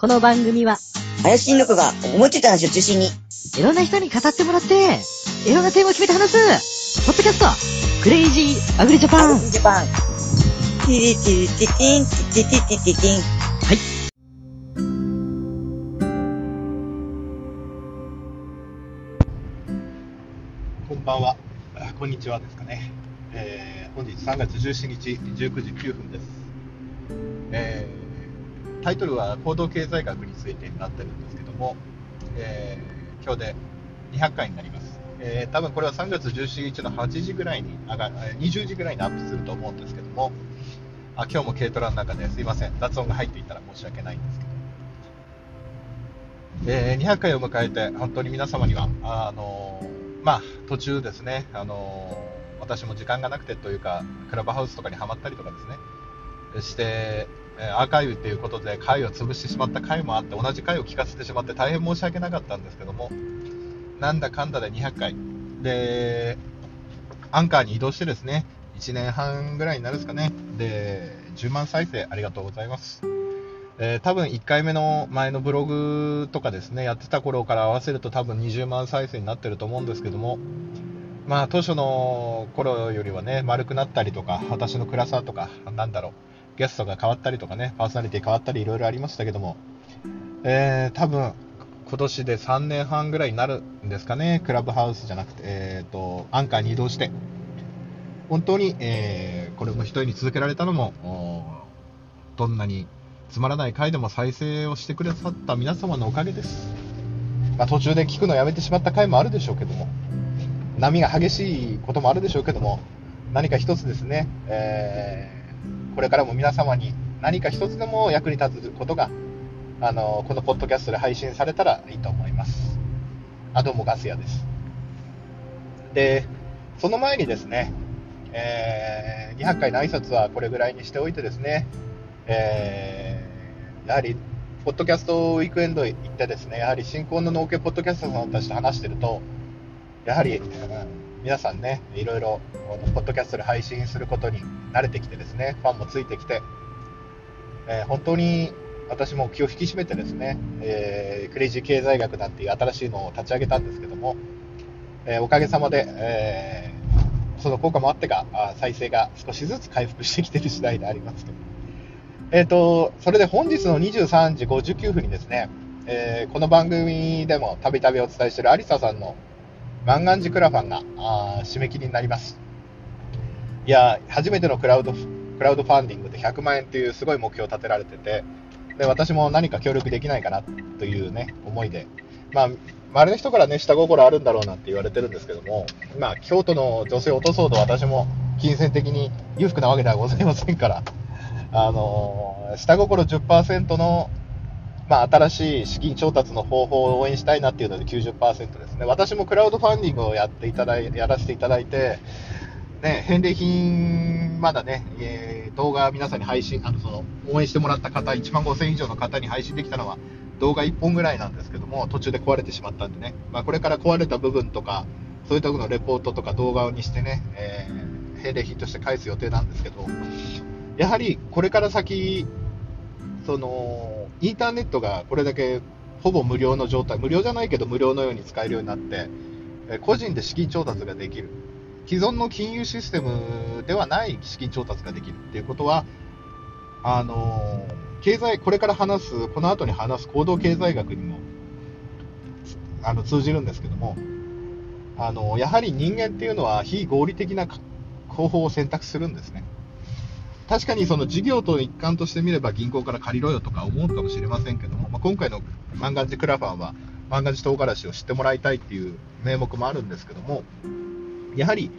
この番組は、林新子が思いついた話を中心に、いろんな人に語ってもらって、いろんなテーマを決めて話す、ポッドキャスト、クレイジーアグリジャパン。ジャパン。ティリティリティティン、ティティティティティン。こんばんは。あこんにちはですかね。えー本日3月17日19時9分です。えータイトルは行動経済学についてになってるんですけども、えー今日で200回になります。えー多分これは3月17日の8時ぐらいに上が、20時ぐらいにアップすると思うんですけども、あ今日も軽トラの中ですいません、雑音が入っていたら申し訳ないんですけど。えー200回を迎えて、本当に皆様には、あのーまあ、途中ですね、あのー私も時間がなくてというか、クラブハウスとかにはまったりとかですね、して、えアーカイブということで回を潰してしまった回もあって、同じ回を聞かせてしまって大変申し訳なかったんですけども、なんだかんだで200回。で、アンカーに移動してですね、1年半ぐらいになるんですかね。で、10万再生ありがとうございます。えー多分1回目の前のブログとかですね、やってた頃から合わせると多分20万再生になってると思うんですけども、まあ当初の頃よりはね、丸くなったりとか、私の暗さとか、なんだろう、ゲストが変わったりとかね、パーソナリティ変わったりいろいろありましたけども、えー多分今年で3年半ぐらいになるんですかね、クラブハウスじゃなくて、えーと、アンカーに移動して、本当に、えーこれも一人に続けられたのも、どんなにつまらない回でも再生をしてくださった皆様のおかげです。まあ、途中で聞くのやめてしまった回もあるでしょうけども、波が激しいこともあるでしょうけども、何か一つですね、えーこれからも皆様に何か一つでも役に立つことが、あのこのポッドキャストで配信されたらいいと思います。あ、どうもガス屋です。で、その前にですね、えー200回の挨拶はこれぐらいにしておいてですね、えーやはり、ポッドキャストウィークエンド行ってですね、やはり新婚の農家ポッドキャスターさんたちと話してると、やはり、うん皆さんね、いろいろ、ポッドキャストで配信することに慣れてきてですね、ファンもついてきて、えー本当に私も気を引き締めてですね、えークレイジー経済学なんていう新しいのを立ち上げたんですけども、えーおかげさまで、えーその効果もあってか、あ再生が少しずつ回復してきている次第でありますけど。えっ、と、それで本日の23時59分にですね、えーこの番組でもたびたびお伝えしているアリサさんの万願寺クラファンがあ締め切りになります。いや、初めてのクラウドクラウドファンディングで100万円というすごい目標を立てられてて、で私も何か協力できないかなというね、思いで、まあ、周りの人からね、下心あるんだろうなって言われてるんですけども、まあ、京都の女性を落とそうと私も金銭的に裕福なわけではございませんから、あのー下心10%の、まあ、新しい資金調達の方法を応援したいなっていうので90%ですね。私もクラウドファンディングをやっていただい、やらせていただいて、ね、返礼品、まだね、えー動画皆さんに配信、あの、その、応援してもらった方、1万5000以上の方に配信できたのは動画1本ぐらいなんですけども、途中で壊れてしまったんでね、まあ、これから壊れた部分とか、そういったとこのレポートとか動画にしてね、えー返礼品として返す予定なんですけど、やはりこれから先、その、インターネットがこれだけほぼ無料の状態、無料じゃないけど無料のように使えるようになって、個人で資金調達ができる。既存の金融システムではない資金調達ができるっていうことは、あの経済、これから話す、この後に話す行動経済学にもあの通じるんですけども、あのやはり人間っていうのは非合理的な方法を選択するんですね。確かにその事業と一環として見れば銀行から借りろよとか思うかもしれませんけども、まあ、今回の万願寺クラファンは万願寺唐辛子を知ってもらいたいっていう名目もあるんですけども、やはり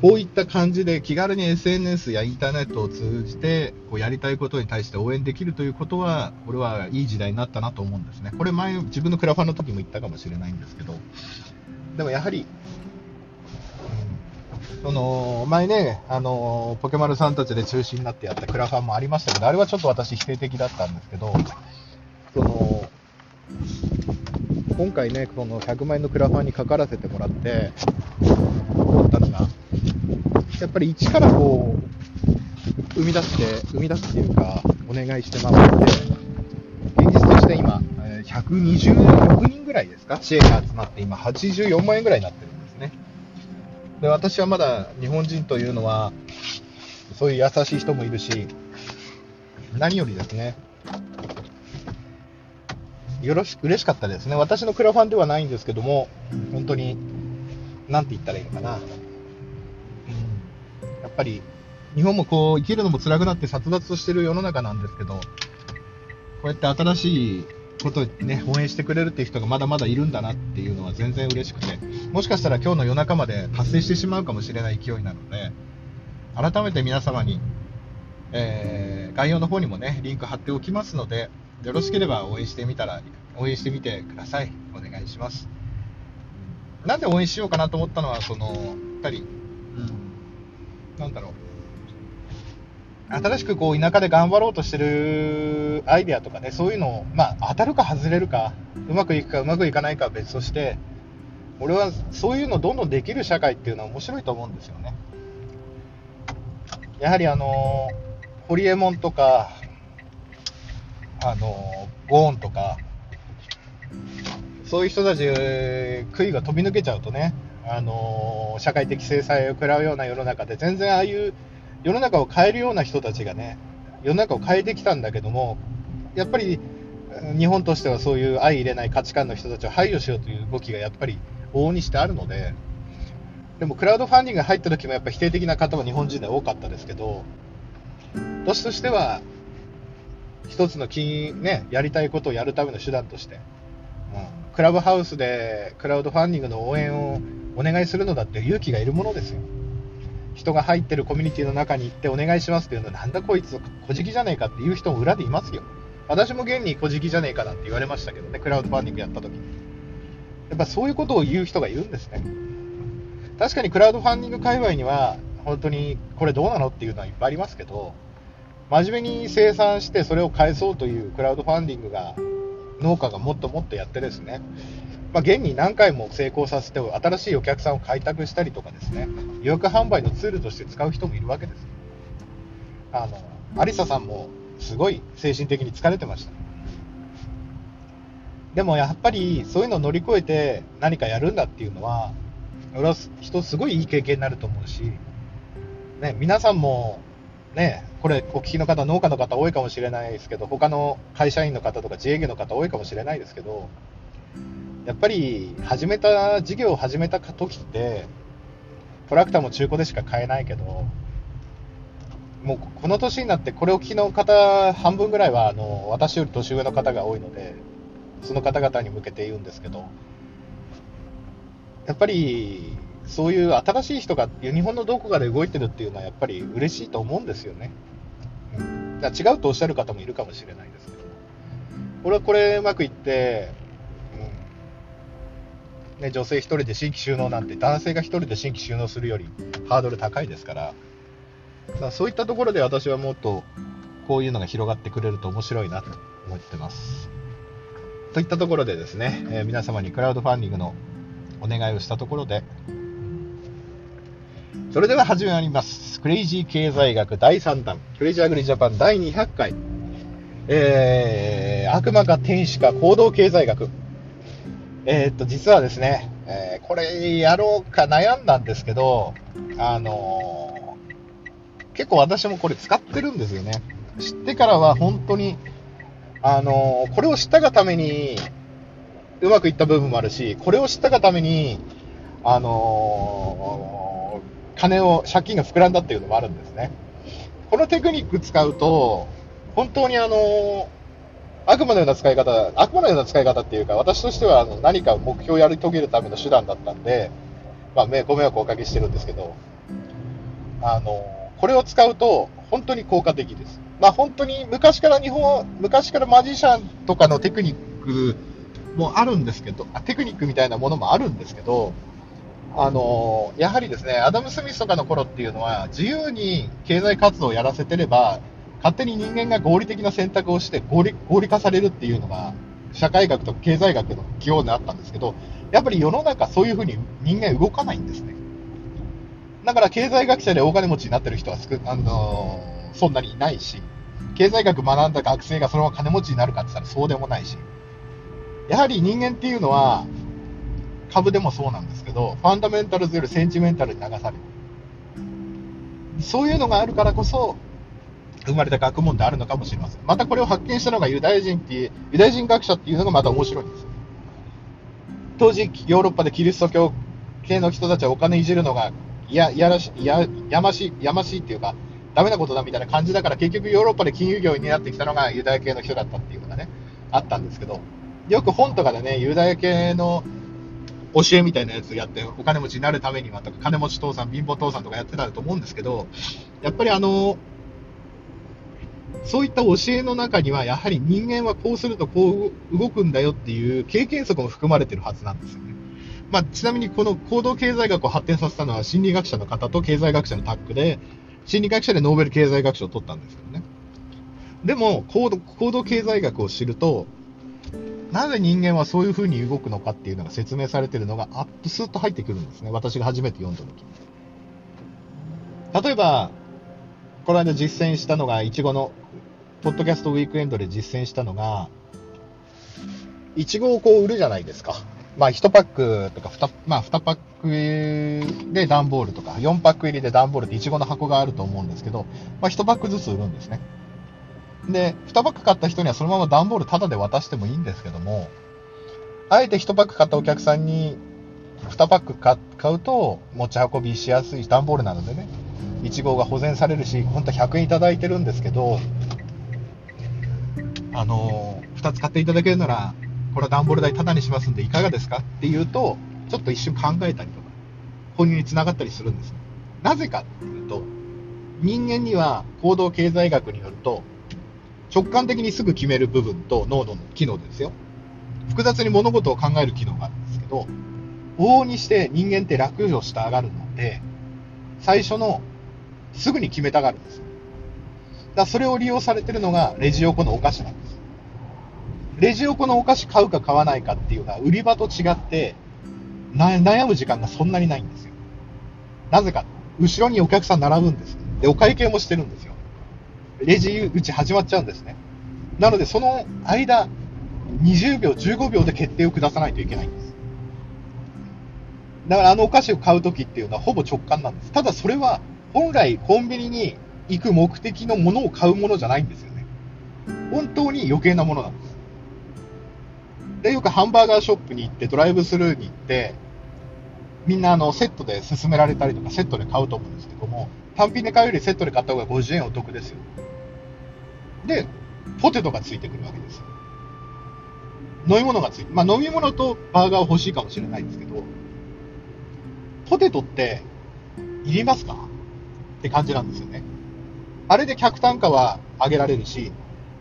こういった感じで気軽に SNS やインターネットを通じてこうやりたいことに対して応援できるということは、これはいい時代になったなと思うんですね。これ前、自分のクラファンの時も言ったかもしれないんですけど、でもやはり、その前ね、あのポケマルさんたちで中心になってやったクラファンもありましたけど、あれはちょっと私否定的だったんですけど、その今回ね、この100万円のクラファンにかからせてもらって、思ったのが、やっぱり一からこう、生み出して、生み出すっていうか、お願いして回って、現実的126人ぐらいですか、支援が集まって、今、84万円ぐらいになってる。で、私はまだ日本人というのは、そういう優しい人もいるし、何よりですね、よろし嬉しかったですね。私のクラファンではないんですけども、本当に、なんて言ったらいいのかな。うん、やっぱり、日本もこう、生きるのも辛くなって殺伐としてる世の中なんですけど、こうやって新しいことね、応援してくれるっていう人がまだまだいるんだなっていうのは全然嬉しくて、もしかしたら今日の夜中まで達成してしまうかもしれない勢いなので、改めて皆様に、えー、概要の方にもね、リンク貼っておきますので、よろしければ応援してみたら、応援してみてください。お願いします。なんで応援しようかなと思ったのは、その、やっぱり、うん、なんだろう。新しくこう田舎で頑張ろうとしてるアイデアとかね、そういうのを、まあ、当たるか外れるか、うまくいくかうまくいかないかは別として、俺はそういうのどんどんできる社会っていうのは面白いと思うんですよね。やはりあの、ホリエモンとか、あの、ゴーンとか、そういう人たち、杭が飛び抜けちゃうとね、あの、社会的制裁を食らうような世の中で、全然ああいう世の中を変えるような人たちがね、世の中を変えてきたんだけども、やっぱり日本としてはそういう相入れない価値観の人たちを排除しようという動きがやっぱり往々にしてあるので、でもクラウドファンディングが入った時もやっぱ否定的な方は日本人で多かったですけど、年としては一つの金、ね、やりたいことをやるための手段として、うん、クラブハウスでクラウドファンディングの応援をお願いするのだって勇気がいるものですよ。人が入ってるコミュニティの中に行ってお願いしますっていうのは、なんだこいつ、小じきじゃねえかっていう人も裏でいますよ。私も現に小じきじゃねえかなんて言われましたけどね、クラウドファンディングやった時に。やっぱそういうことを言う人がいるんですね。確かにクラウドファンディング界隈には、本当にこれどうなのっていうのはいっぱいありますけど、真面目に生産してそれを返そうというクラウドファンディングが農家がもっともっとやってですね、まあ、現に何回も成功させて新しいお客さんを開拓したりとかですね予約販売のツールとして使う人もいるわけです。あのアリサさんもすごい精神的に疲れてました。でもやっぱりそういうのを乗り越えて何かやるんだっていうのは俺は人すごいいい経験になると思うし、ね、皆さんもね、これお聞きの方、農家の方多いかもしれないですけど、他の会社員の方とか自営業の方多いかもしれないですけど、やっぱり始めた、事業を始めた時って、トラクターも中古でしか買えないけど、もうこの年になってこれを聞きの方半分ぐらいはあの私より年上の方が多いので、その方々に向けて言うんですけど、やっぱりそういう新しい人が日本のどこかで動いてるっていうのはやっぱり嬉しいと思うんですよね。うん、だ違うとおっしゃる方もいるかもしれないですけど、俺はこれうまくいって、ね、女性1人で新規収納なんて男性が1人で新規収納するよりハードル高いですから、からそういったところで私はもっとこういうのが広がってくれると面白いなと思ってます。といったところでですね、えー、皆様にクラウドファンディングのお願いをしたところで、それでは始まります。クレイジー経済学第3弾、クレイジーアグリジャパン第200回。えー、悪魔か天使か行動経済学。えー、っと、実はですね、えー、これやろうか悩んだんですけど、あのー、結構私もこれ使ってるんですよね。知ってからは本当に、あのこれを知ったがために、うまくいった部分もあるし、これを知ったがために、あの金を、借金が膨らんだっていうのもあるんですね。このテクニック使うと、本当にあの、悪魔のような使い方、悪魔のような使い方っていうか、私としてはあの何か目標をやり遂げるための手段だったんで、まあ、ご迷惑をおかけしてるんですけど、あの、これを使うと本当に効果的です。まあ本当に昔から日本、昔からマジシャンとかのテクニックもあるんですけど、テクニックみたいなものもあるんですけど、あのやはりですね、アダム・スミスとかの頃っていうのは、自由に経済活動をやらせてれば、勝手に人間が合理的な選択をして合理合理化されるっていうのが、社会学と経済学の基本であったんですけど、やっぱり世の中そういうふうに人間動かないんですね。だから経済学者で大金持ちになってる人はすく、あのー、そんなにいないし、経済学学んだ学生がそのまま金持ちになるかって言ったらそうでもないし、やはり人間っていうのは、株でもそうなんですけど、ファンダメンタルズよりセンチメンタルに流される。そういうのがあるからこそ、生まれた学問であるのかもしれません。またこれを発見したのがユダヤ人っていう、ユダヤ人学者っていうのがまた面白いんです。当時、ヨーロッパでキリスト教系の人たちはお金いじるのが、いや、いやらし、いや、ましい、やましいっていうか、ダメなことだみたいな感じだから、結局ヨーロッパで金融業になってきたのがユダヤ系の人だったっていうのがね、あったんですけど、よく本とかでね、ユダヤ系の教えみたいなやつやって、お金持ちになるためにはとか、金持ち父さん、貧乏父さんとかやってたと思うんですけど、やっぱりあの、そういった教えの中には、やはり人間はこうするとこう動くんだよっていう経験則も含まれてるはずなんですよね。まあ、ちなみにこの行動経済学を発展させたのは心理学者の方と経済学者のタッグで、心理学者でノーベル経済学賞を取ったんですけどね。でも行動、行動経済学を知ると、なぜ人間はそういう風に動くのかっていうのが説明されてるのが、アップスーッと入ってくるんですね。私が初めて読んだ時例えば、この間実践したのが、いちごの、ポッドキャストウィークエンドで実践したのが、いちごをこう売るじゃないですか。まあ、1パックとか2、まあ、2パックで段ボールとか、4パック入りで段ボールっていちごの箱があると思うんですけど、まあ、1パックずつ売るんですね。で、2パック買った人にはそのまま段ボールタダで渡してもいいんですけども、あえて1パック買ったお客さんに2パック買うと持ち運びしやすい段ボールなのでね、いちごが保全されるし、本当は100円いただいてるんですけど、あのー、2つ買っていただけるなら、これは段ボール代タダにしますんでいかがですかって言うと、ちょっと一瞬考えたりとか、購入につながったりするんです。なぜかっていうと、人間には行動経済学によると、直感的にすぐ決める部分と脳の機能ですよ。複雑に物事を考える機能があるんですけど、往々にして人間って楽をしたがるので、最初のすぐに決めたがるんですよ。だそれを利用されてるのがレジ横のお菓子なんです。レジ横のお菓子買うか買わないかっていうのは売り場と違って悩む時間がそんなにないんですよ。なぜか、後ろにお客さん並ぶんです。で、お会計もしてるんですよ。レジ打ち始まっちゃうんですね。なので、その間、20秒、15秒で決定を下さないといけないんです。だからあのお菓子を買うときっていうのはほぼ直感なんです。ただそれは本来コンビニに行く目的のものを買うものじゃないんですよね。本当に余計なものなんです。で、よくハンバーガーショップに行って、ドライブスルーに行って、みんなあのセットで勧められたりとか、セットで買うと思うんですけども、単品で買うよりセットで買った方が50円お得ですよ。で、ポテトがついてくるわけですよ。飲み物がついて、まあ飲み物とバーガー欲しいかもしれないんですけど、ポテトっていりますか？って感じなんですよね。あれで客単価は上げられるし、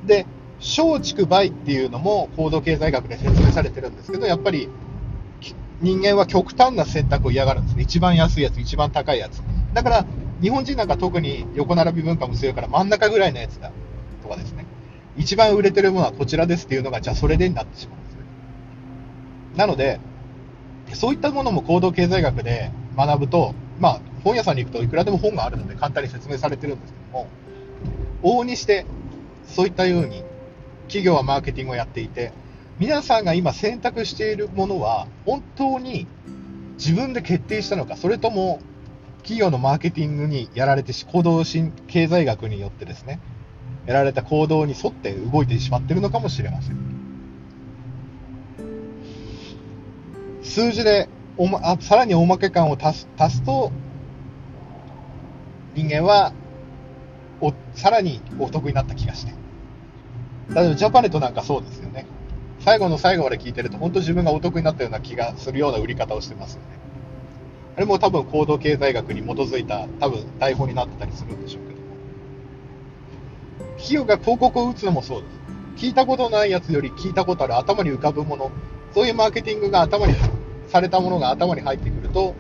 で、小畜梅っていうのも行動経済学で説明されてるんですけど、やっぱり人間は極端な選択を嫌がるんですね。一番安いやつ、一番高いやつ。だから、日本人なんか特に横並び文化も強いから真ん中ぐらいのやつだとかですね。一番売れてるものはこちらですっていうのが、じゃあそれでになってしまうんですね。なので、そういったものも行動経済学で学ぶと、まあ、本屋さんに行くといくらでも本があるので簡単に説明されてるんですけども、往々にして、そういったように、企業はマーケティングをやっていて、皆さんが今選択しているものは、本当に自分で決定したのか、それとも企業のマーケティングにやられて、行動し経済学によってですね、やられた行動に沿って動いてしまっているのかもしれません。数字でお、ま、あさらに大まけ感を足す足すと、人間はおさらにお得になった気がして。例えばジャパネットなんかそうですよね。最後の最後まで聞いてると、本当自分がお得になったような気がするような売り方をしてますよね。あれも多分行動経済学に基づいた多分台本になってたりするんでしょうけども。企業が広告を打つのもそうです。聞いたことないやつより聞いたことある頭に浮かぶもの、そういうマーケティングが頭にされたものが頭に入ってくると、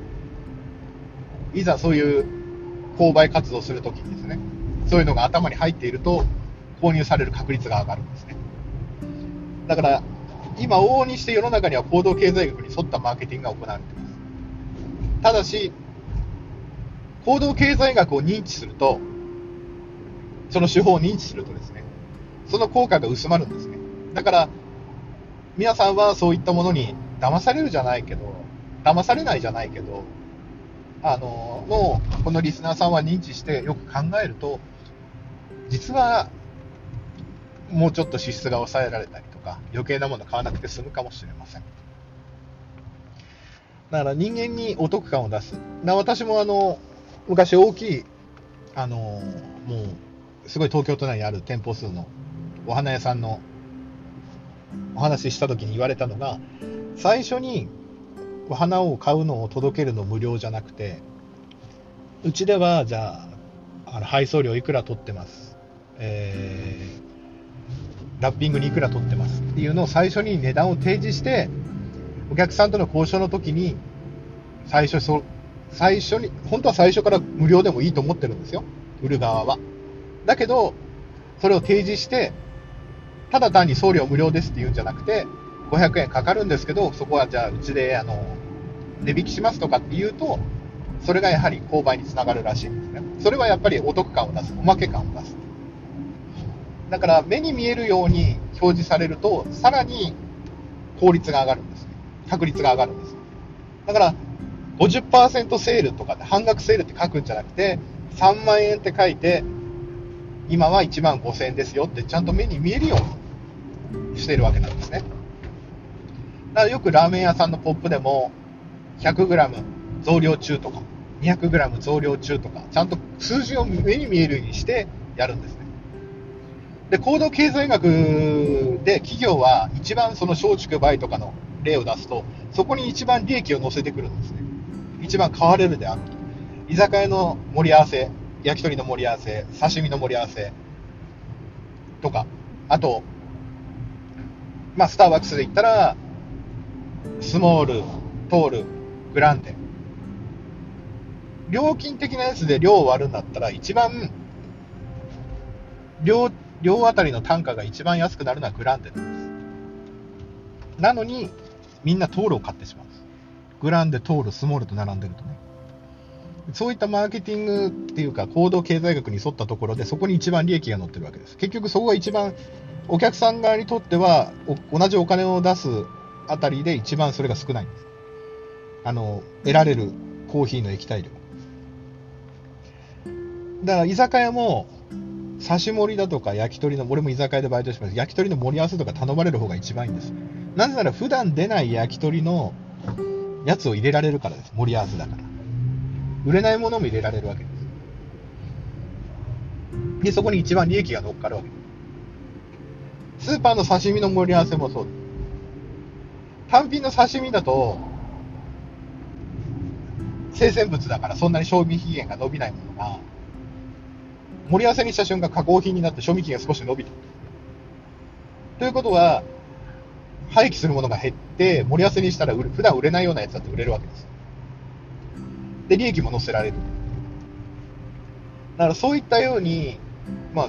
いざそういう購買活動するときにですね、そういうのが頭に入っていると、購入される確率が上がるんですね。だから、今、往々にして世の中には行動経済学に沿ったマーケティングが行われています。ただし、行動経済学を認知すると、その手法を認知するとですね、その効果が薄まるんですね。だから、皆さんはそういったものに騙されるじゃないけど、騙されないじゃないけど、あの、の、このリスナーさんは認知してよく考えると、実は、もうちょっと支出が抑えられたりとか、余計なもの買わなくて済むかもしれません。だから人間にお得感を出す。な私もあの、昔大きい、あの、もう、すごい東京都内にある店舗数のお花屋さんのお話しした時に言われたのが、最初にお花を買うのを届けるの無料じゃなくて、うちでは、じゃあ、あの配送料いくら取ってます？えー、ラッピングにいくら取ってますっていうのを最初に値段を提示して、お客さんとの交渉の時に、最初そ、最初に、本当は最初から無料でもいいと思ってるんですよ。売る側は。だけど、それを提示して、ただ単に送料無料ですって言うんじゃなくて、500円かかるんですけど、そこはじゃあうちで、あの、値引きしますとかって言うと、それがやはり購買につながるらしいんですね。それはやっぱりお得感を出す、おまけ感を出す。だから目に見えるように表示されると、さらに効率が上がるんですね。確率が上がるんです。だから、50%セールとかで半額セールって書くんじゃなくて、3万円って書いて、今は1万5000円ですよってちゃんと目に見えるようにしてるわけなんですね。だからよくラーメン屋さんのポップでも、100g 増量中とか、200g 増量中とか、ちゃんと数字を目に見えるようにしてやるんです。で、行動経済学で企業は一番その松竹梅とかの例を出すと、そこに一番利益を乗せてくるんですね。一番買われるであると。居酒屋の盛り合わせ、焼き鳥の盛り合わせ、刺身の盛り合わせとか、あと、まあ、スターバックスで言ったら、スモール、トール、グランデ。料金的なやつで量を割るんだったら、一番、量、量あたりの単価が一番安くなるのはグランデなんです。なのに、みんなトールを買ってしまうんです。グランデ、トール、スモールと並んでるとね。そういったマーケティングっていうか、行動経済学に沿ったところで、そこに一番利益が乗ってるわけです。結局そこが一番、お客さん側にとっては、同じお金を出すあたりで一番それが少ないんです。あの、得られるコーヒーの液体量。だから居酒屋も、刺し盛りだとか焼き鳥の、俺も居酒屋でバイトします。焼き鳥の盛り合わせとか頼まれる方が一番いいんです。なぜなら普段出ない焼き鳥のやつを入れられるからです。盛り合わせだから。売れないものも入れられるわけです。で、そこに一番利益が乗っかるわけです。スーパーの刺身の盛り合わせもそうです。単品の刺身だと、生鮮物だからそんなに賞味期限が伸びないものが、盛り合わせにした瞬間加工品になって賞味期限が少し伸びた。ということは、廃棄するものが減って、盛り合わせにしたら売れ普段売れないようなやつだって売れるわけです。で、利益も乗せられる。だからそういったように、まあ、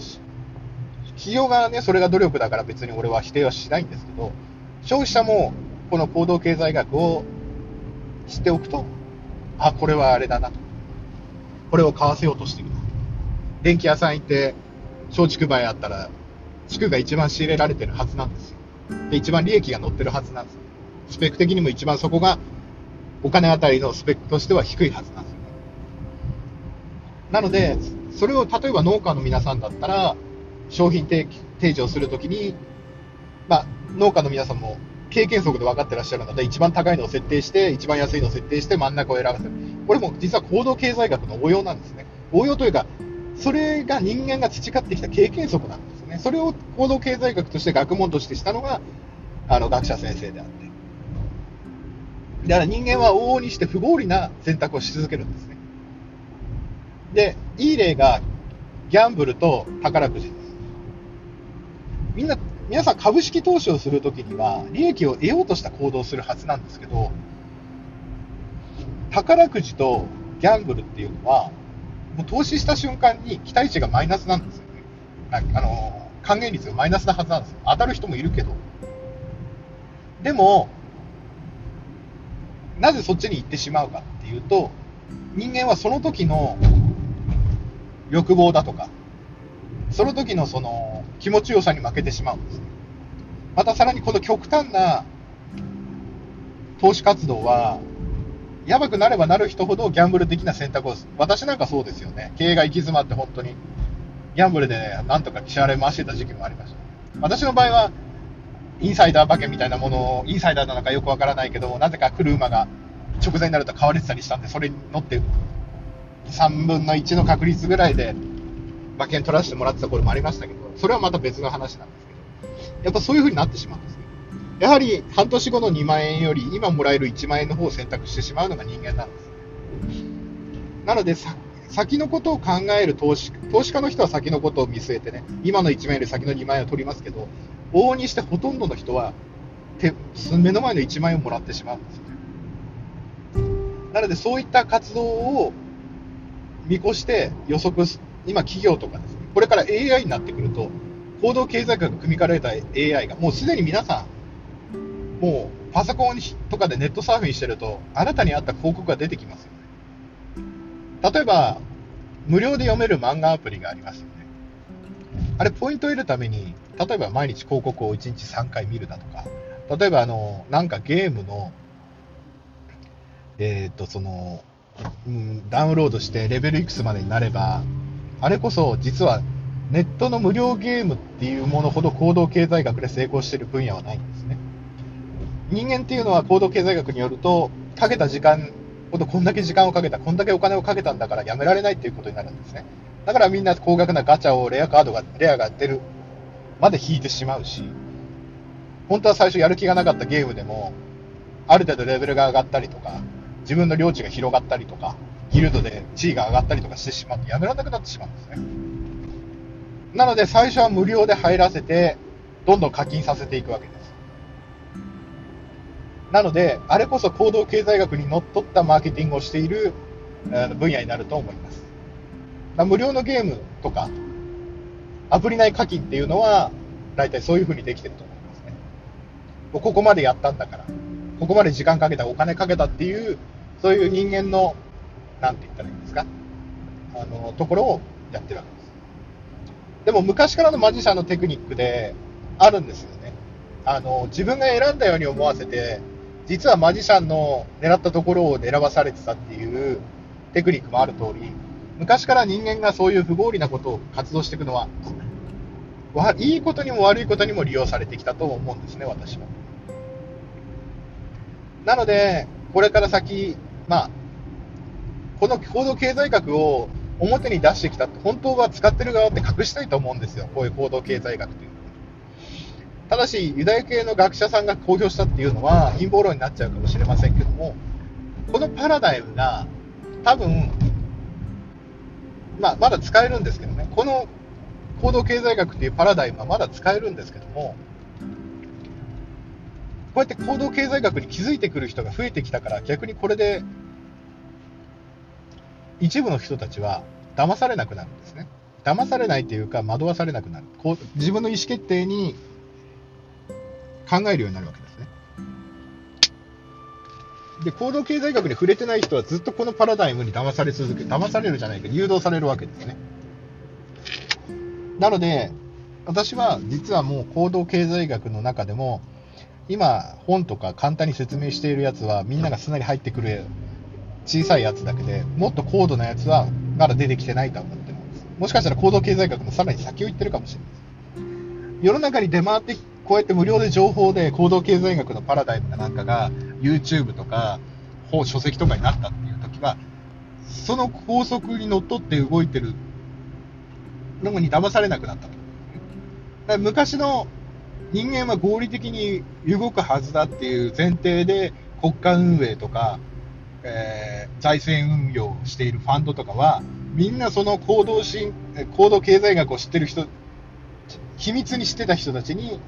企業側ね、それが努力だから別に俺は否定はしないんですけど、消費者もこの行動経済学を知っておくと、あ、これはあれだなと。これを買わせようとしている。電気屋さん行って、松竹梅あったら、地区が一番仕入れられてるはずなんですよ。で、一番利益が乗ってるはずなんですよ。スペック的にも一番そこが、お金あたりのスペックとしては低いはずなんですよ。なので、それを例えば農家の皆さんだったら、商品提提示をするときに、まあ、農家の皆さんも経験則で分かってらっしゃるので、一番高いのを設定して、一番安いのを設定して真ん中を選ばせる。これも実は行動経済学の応用なんですね。応用というか、それが人間が培ってきた経験則なんですね。それを行動経済学として学問としてしたのが、あの、学者先生であって。だから人間は往々にして不合理な選択をし続けるんですね。で、いい例が、ギャンブルと宝くじです。みんな、皆さん株式投資をするときには、利益を得ようとした行動をするはずなんですけど、宝くじとギャンブルっていうのは、もう投資した瞬間に期待値がマイナスなんですよね。あの、還元率がマイナスなはずなんですよ。当たる人もいるけど。でも、なぜそっちに行ってしまうかっていうと、人間はその時の欲望だとか、その時のその気持ちよさに負けてしまうんですね。またさらにこの極端な投資活動は、やばくなればなる人ほどギャンブル的な選択をする。私なんかそうですよね。経営が行き詰まって本当に、ギャンブルでね、なんとか支払い回してた時期もありました。私の場合は、インサイダー馬券みたいなものを、インサイダーなのかよくわからないけど、なぜか来る馬が直前になると買われてたりしたんで、それに乗って、3分の1の確率ぐらいで馬券取らせてもらってた頃もありましたけど、それはまた別の話なんですけど、やっぱそういう風になってしまうんですね。やはり半年後の2万円より今もらえる1万円の方を選択してしまうのが人間なんです。なので、先のことを考える投資投資家の人は先のことを見据えてね、今の1万円より先の2万円を取りますけど、往々にしてほとんどの人は手目の前の1万円をもらってしまうんですよね。なのでそういった活動を見越して予測す、今企業とかですね、これから AI になってくると、行動経済学組み換えた AI が、もうすでに皆さん、もうパソコンとかでネットサーフィンしてると、あなたに合った広告が出てきますよね。例えば、無料で読める漫画アプリがありますよね。あれ、ポイントを得るために、例えば毎日広告を1日3回見るだとか、例えばあの、なんかゲームの、えっ、と、その、うん、ダウンロードしてレベルいくつまでになれば、あれこそ実はネットの無料ゲームっていうものほど行動経済学で成功している分野はないんですね。人間っていうのは行動経済学によると、かけた時間ほどこんだけ時間をかけた、こんだけお金をかけたんだからやめられないっていうことになるんですね。だからみんな高額なガチャをレアカードが、レアが出るまで引いてしまうし、本当は最初やる気がなかったゲームでも、ある程度レベルが上がったりとか、自分の領地が広がったりとか、ギルドで地位が上がったりとかしてしまってやめられなくなってしまうんですね。なので最初は無料で入らせて、どんどん課金させていくわけです。なので、あれこそ行動経済学にのっとったマーケティングをしている分野になると思います。無料のゲームとか、アプリ内課金っていうのは、大体そういう風にできてると思いますね。ここまでやったんだから、ここまで時間かけた、お金かけたっていう、そういう人間の、なんて言ったらいいんですか、あの、ところをやってるわけです。でも昔からのマジシャンのテクニックで、あるんですよね。あの、自分が選んだように思わせて、実はマジシャンの狙ったところを狙わされてたっていうテクニックもある通り、昔から人間がそういう不合理なことを活動していくのは、いいことにも悪いことにも利用されてきたと思うんですね、私は。なので、これから先、まあ、この行動経済学を表に出してきたって、本当は使ってる側って隠したいと思うんですよ、こういう行動経済学というただし、ユダヤ系の学者さんが公表したっていうのは陰謀論になっちゃうかもしれませんけども、このパラダイムが多分、まあ、まだ使えるんですけどね、この行動経済学っていうパラダイムはまだ使えるんですけども、こうやって行動経済学に気づいてくる人が増えてきたから、逆にこれで、一部の人たちは騙されなくなるんですね。騙されないというか、惑わされなくなる。こう自分の意思決定に考えるようになるわけですね。で、行動経済学に触れてない人はずっとこのパラダイムに騙され続け、騙されるじゃないけど、誘導されるわけですね。なので、私は実はもう行動経済学の中でも、今、本とか簡単に説明しているやつは、みんながすんなり入ってくる小さいやつだけで、もっと高度なやつはまだ出てきてないと思ってます。もしかしたら行動経済学のさらに先を行ってるかもしれない。世の中に出回ってこうやって無料で情報で行動経済学のパラダイムかなんかが YouTube とか本、書籍とかになったっていう時は、その法則にのっとって動いてるのに騙されなくなったと。だから昔の人間は合理的に動くはずだっていう前提で国家運営とか、えー、財政運用をしているファンドとかは、みんなその行動し行動経済学を知ってる人、秘密に知ってた人たちに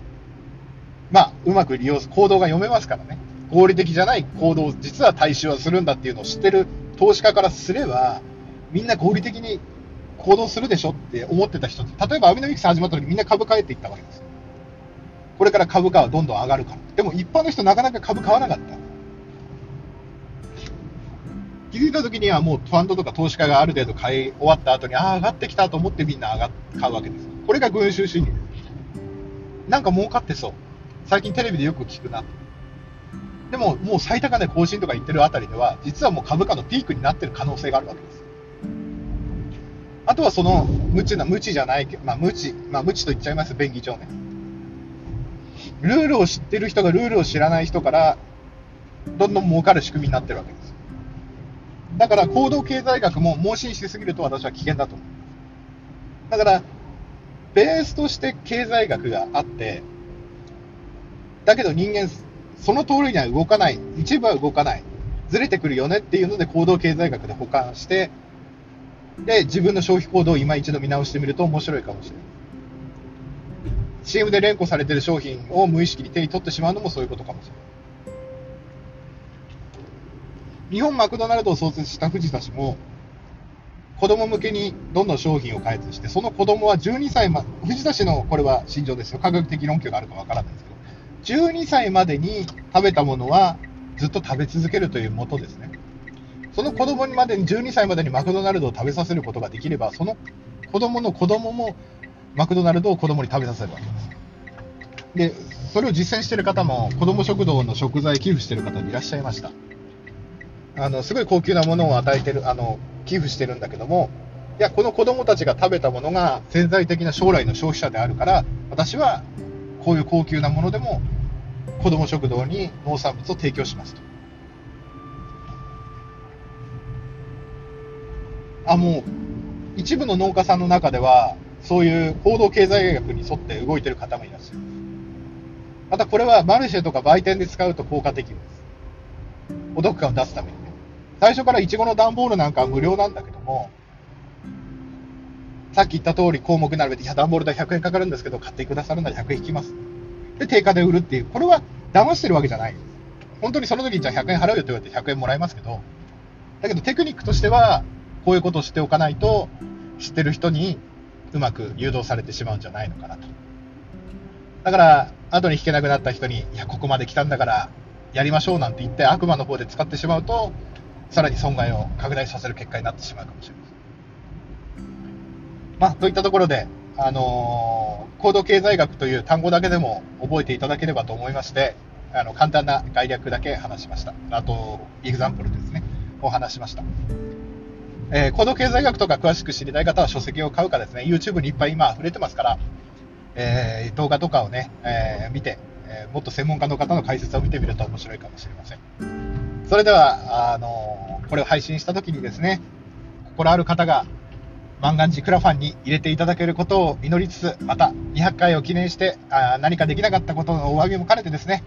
まあ、うまく利用す、行動が読めますからね。合理的じゃない行動を実は対象はするんだっていうのを知ってる投資家からすれば、みんな合理的に行動するでしょって思ってた人例えばアベノミクス始まった時みんな株買えて言ったわけです。これから株価はどんどん上がるから。でも一般の人なかなか株買わなかった。気づいた時にはもうファンドとか投資家がある程度買い終わった後に、ああ、上がってきたと思ってみんな上が買うわけです。これが群衆心理です。なんか儲かってそう。最近テレビでよく聞くな。でも、もう最高値更新とか言ってるあたりでは、実はもう株価のピークになってる可能性があるわけです。あとはその、無知な、無知じゃないけど、まあ無知、まあ無知と言っちゃいます、便宜上ね。ルールを知ってる人がルールを知らない人から、どんどん儲かる仕組みになってるわけです。だから行動経済学も盲信しすぎると私は危険だと思う。だから、ベースとして経済学があって、だけど人間、その通りには動かない、一部は動かない、ずれてくるよねっていうので行動経済学で保管して、で、自分の消費行動を今一度見直してみると面白いかもしれない。CM で連呼されてる商品を無意識に手に取ってしまうのもそういうことかもしれない。日本マクドナルドを創設した藤田氏も、子供向けにどんどん商品を開発して、その子供は12歳まで、藤田氏のこれは心情ですよ。科学的論拠があるかわからないですけど、12歳までに食べたものはずっと食べ続けるというもとですね。その子供にまでに12歳までにマクドナルドを食べさせることができれば、その子供の子供もマクドナルドを子供に食べさせるわけです。で、それを実践している方も、子供食堂の食材寄付している方もいらっしゃいました。あの、すごい高級なものを与えてる、あの、寄付してるんだけども、いや、この子供たちが食べたものが潜在的な将来の消費者であるから、私はこういう高級なものでも子供食堂に農産物を提供しますと。あ、もう、一部の農家さんの中では、そういう行動経済学に沿って動いてる方もいらっしゃいます。またこれはマルシェとか売店で使うと効果的です。お得感を出すためにね。最初からイチゴの段ボールなんかは無料なんだけども、さっき言った通り項目並べて、いや、段ボール代100円かかるんですけど、買ってくださるなら100円引きます。で、定価で売るっていう。これは騙してるわけじゃない。本当にその時にじゃあ100円払うよって言われて100円もらえますけど、だけどテクニックとしては、こういうことを知っておかないと、知ってる人にうまく誘導されてしまうんじゃないのかなと。だから、後に引けなくなった人に、いや、ここまで来たんだから、やりましょうなんて言って、悪魔の方で使ってしまうと、さらに損害を拡大させる結果になってしまうかもしれません。まあ、といったところで、あのー行動経済学という単語だけでも覚えていただければと思いまして、あの、簡単な概略だけ話しました。あと、エグザンプルですね、を話しました。えー行動経済学とか詳しく知りたい方は書籍を買うかですね、YouTube にいっぱい今溢れてますから、えー動画とかをね、えー見て、えもっと専門家の方の解説を見てみると面白いかもしれません。それでは、あのこれを配信した時にですね、心ある方が、万願寺クラファンに入れていただけることを祈りつつ、また200回を記念して、あ何かできなかったことのお詫びも兼ねてですね、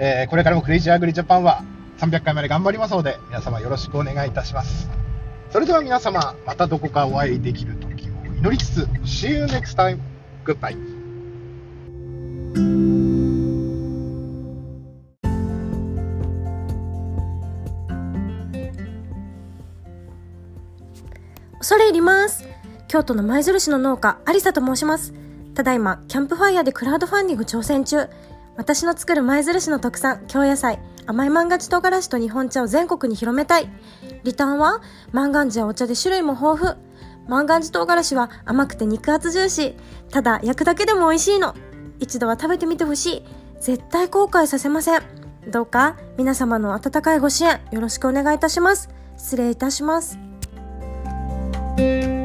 えーこれからもクレイジーアグリジャパンは300回まで頑張りますので、皆様よろしくお願いいたします。それでは皆様、またどこかお会いできる時を祈りつつ、See you next time. Goodbye. 京都の舞鶴市の農家、ありさと申します。ただいま、キャンプファイヤーでクラウドファンディング挑戦中。私の作る舞鶴市の特産、京野菜、甘い万願寺唐辛子と日本茶を全国に広めたい。リターンは、万願寺やお茶で種類も豊富。万願寺唐辛子は甘くて肉厚ジューシー。ただ、焼くだけでも美味しいの。一度は食べてみてほしい。絶対後悔させません。どうか、皆様の温かいご支援、よろしくお願いいたします。失礼いたします。「